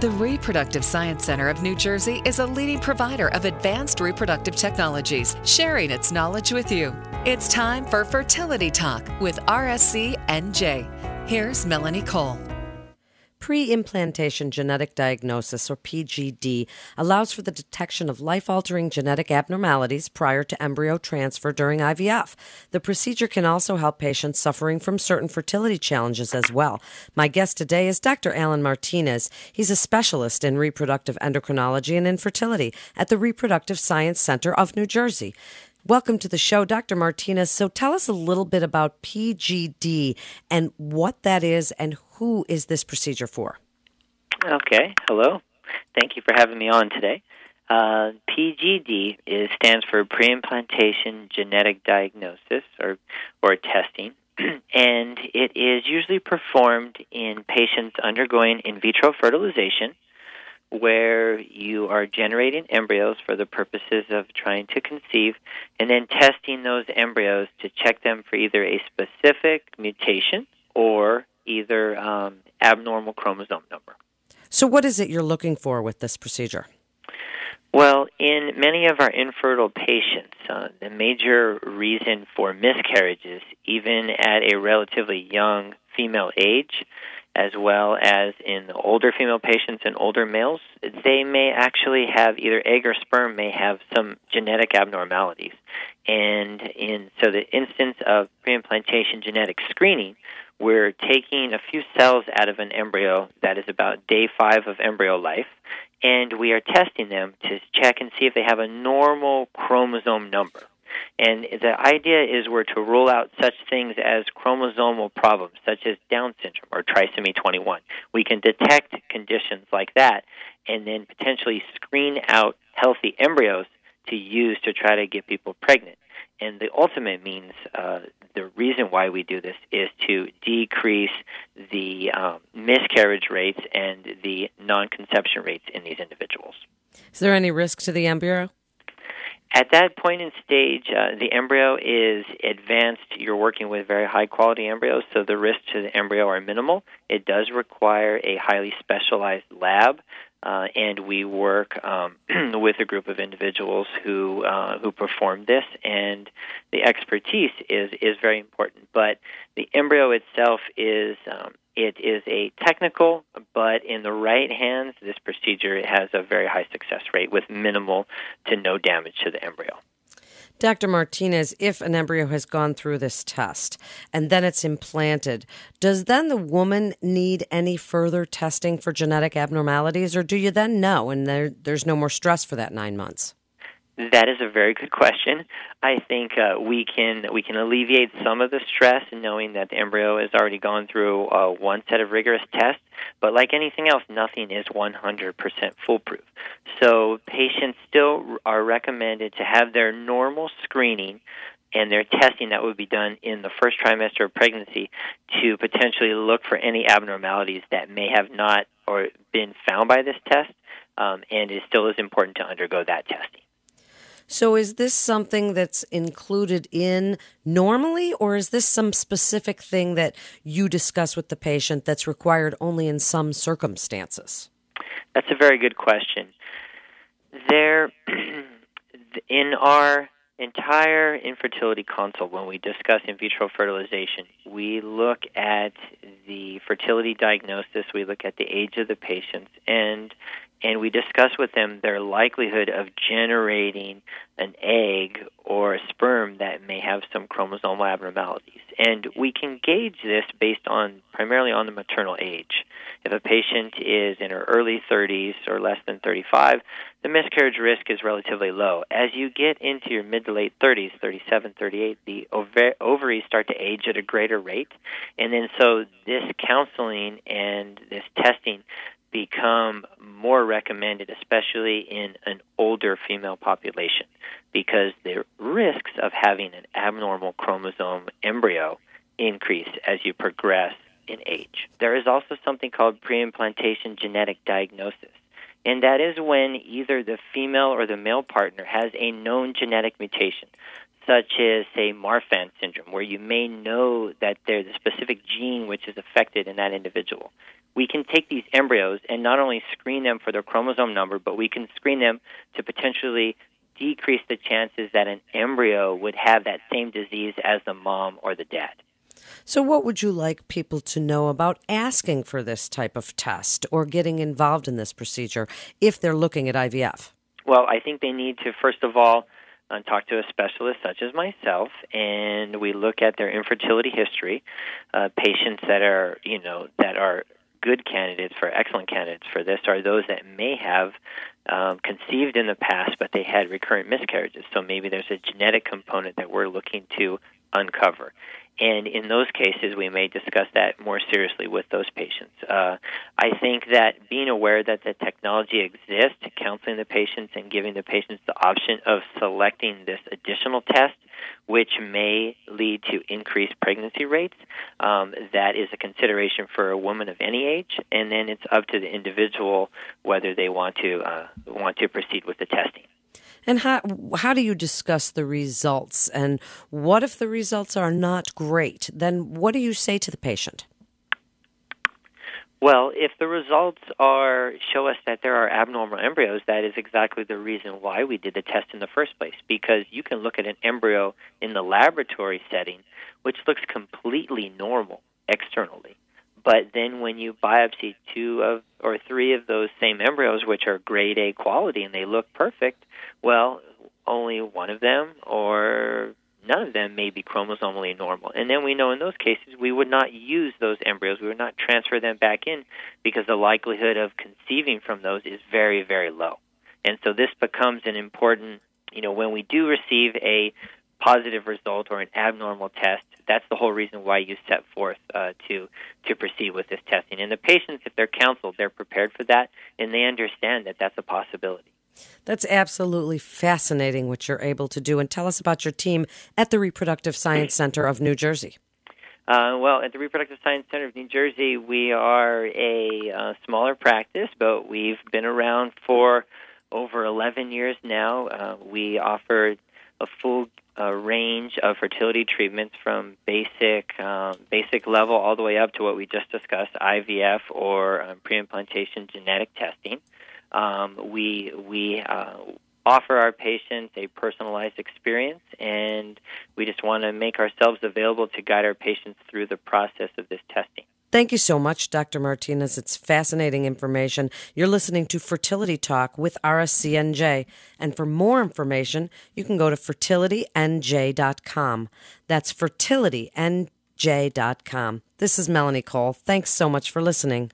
The Reproductive Science Center of New Jersey is a leading provider of advanced reproductive technologies, sharing its knowledge with you. It's time for Fertility Talk with RSC NJ. Here's Melanie Cole. Pre implantation genetic diagnosis, or PGD, allows for the detection of life altering genetic abnormalities prior to embryo transfer during IVF. The procedure can also help patients suffering from certain fertility challenges as well. My guest today is Dr. Alan Martinez. He's a specialist in reproductive endocrinology and infertility at the Reproductive Science Center of New Jersey. Welcome to the show, Dr. Martinez. So tell us a little bit about PGD and what that is and who is this procedure for? Okay, hello. Thank you for having me on today. Uh, PGD is, stands for pre-implantation genetic diagnosis or or testing, and it is usually performed in patients undergoing in vitro fertilization where you are generating embryos for the purposes of trying to conceive and then testing those embryos to check them for either a specific mutation or either um, abnormal chromosome number. So, what is it you're looking for with this procedure? Well, in many of our infertile patients, uh, the major reason for miscarriages, even at a relatively young female age, as well as in the older female patients and older males, they may actually have either egg or sperm may have some genetic abnormalities. And in so the instance of preimplantation genetic screening, we're taking a few cells out of an embryo that is about day 5 of embryo life and we are testing them to check and see if they have a normal chromosome number. And the idea is we're to rule out such things as chromosomal problems, such as Down syndrome or trisomy 21. We can detect conditions like that and then potentially screen out healthy embryos to use to try to get people pregnant. And the ultimate means, uh, the reason why we do this is to decrease the um, miscarriage rates and the non conception rates in these individuals. Is there any risk to the embryo? At that point in stage, uh, the embryo is advanced. You're working with very high quality embryos, so the risks to the embryo are minimal. It does require a highly specialized lab, uh, and we work um, with a group of individuals who uh, who perform this, and the expertise is is very important. But the embryo itself is um, it is a technical, but in the right hands, this procedure has a very high success rate with minimal to no damage to the embryo. Dr. Martinez, if an embryo has gone through this test and then it's implanted, does then the woman need any further testing for genetic abnormalities, or do you then know and there, there's no more stress for that nine months? That is a very good question. I think uh, we can we can alleviate some of the stress in knowing that the embryo has already gone through uh, one set of rigorous tests. But like anything else, nothing is 100% foolproof. So patients still are recommended to have their normal screening and their testing that would be done in the first trimester of pregnancy to potentially look for any abnormalities that may have not or been found by this test. Um, and it still is important to undergo that testing. So, is this something that's included in normally, or is this some specific thing that you discuss with the patient that's required only in some circumstances? That's a very good question. There, in our entire infertility consult, when we discuss in vitro fertilization, we look at the fertility diagnosis, we look at the age of the patients, and and we discuss with them their likelihood of generating an egg or a sperm that may have some chromosomal abnormalities. And we can gauge this based on primarily on the maternal age. If a patient is in her early 30s or less than 35, the miscarriage risk is relatively low. As you get into your mid to late 30s, 37, 38, the ovaries start to age at a greater rate. And then so this counseling and this testing become more recommended, especially in an older female population, because the risks of having an abnormal chromosome embryo increase as you progress in age. There is also something called preimplantation genetic diagnosis. And that is when either the female or the male partner has a known genetic mutation, such as, say, Marfan syndrome, where you may know that there's a specific gene which is affected in that individual we can take these embryos and not only screen them for their chromosome number, but we can screen them to potentially decrease the chances that an embryo would have that same disease as the mom or the dad. So, what would you like people to know about asking for this type of test or getting involved in this procedure if they're looking at IVF? Well, I think they need to, first of all, uh, talk to a specialist such as myself, and we look at their infertility history. Uh, patients that are, you know, that are good candidates for excellent candidates for this are those that may have um, conceived in the past, but they had recurrent miscarriages. So maybe there's a genetic component that we're looking to uncover. And in those cases, we may discuss that more seriously with those patients. Uh, I think that being aware that the technology exists, counseling the patients and giving the patients the option of selecting this additional test, which may lead to increased pregnancy rates, um, that is a consideration for a woman of any age. And then it's up to the individual whether they want to uh, want to proceed with the testing. And how how do you discuss the results? And what if the results are not great? Then what do you say to the patient? Well, if the results are show us that there are abnormal embryos, that is exactly the reason why we did the test in the first place. Because you can look at an embryo in the laboratory setting, which looks completely normal externally, but then when you biopsy two of or three of those same embryos, which are grade A quality and they look perfect, well, only one of them or none of them may be chromosomally normal. And then we know in those cases we would not use those embryos, we would not transfer them back in because the likelihood of conceiving from those is very, very low. And so this becomes an important, you know, when we do receive a positive result or an abnormal test, that's the whole reason why you set forth uh, to to proceed with this testing. And the patients, if they're counseled, they're prepared for that, and they understand that that's a possibility. That's absolutely fascinating what you're able to do. And tell us about your team at the Reproductive Science Center of New Jersey. Uh, well, at the Reproductive Science Center of New Jersey, we are a uh, smaller practice, but we've been around for over 11 years now. Uh, we offer a full uh, range of fertility treatments from basic um, basic level all the way up to what we just discussed, IVF or um, pre-implantation genetic testing. Um, we we uh, offer our patients a personalized experience, and we just want to make ourselves available to guide our patients through the process of this testing. Thank you so much, Dr. Martinez. It's fascinating information. You're listening to Fertility Talk with RSCNJ. And for more information, you can go to fertilitynj.com. That's fertilitynj.com. This is Melanie Cole. Thanks so much for listening.